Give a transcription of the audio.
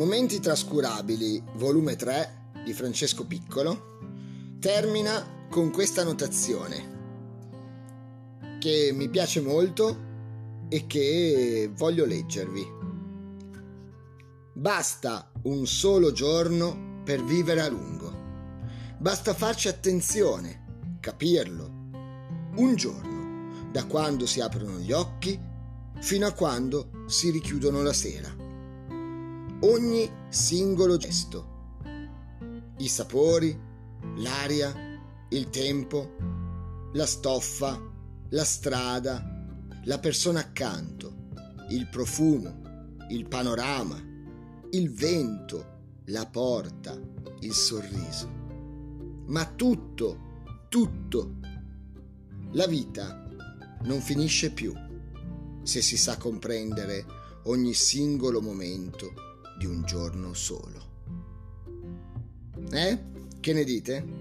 Momenti trascurabili, volume 3 di Francesco Piccolo, termina con questa notazione che mi piace molto e che voglio leggervi. Basta un solo giorno per vivere a lungo. Basta farci attenzione, capirlo. Un giorno, da quando si aprono gli occhi fino a quando si richiudono la sera. Ogni singolo gesto, i sapori, l'aria, il tempo, la stoffa, la strada, la persona accanto, il profumo, il panorama, il vento, la porta, il sorriso. Ma tutto, tutto. La vita non finisce più se si sa comprendere ogni singolo momento di un giorno solo. Eh? Che ne dite?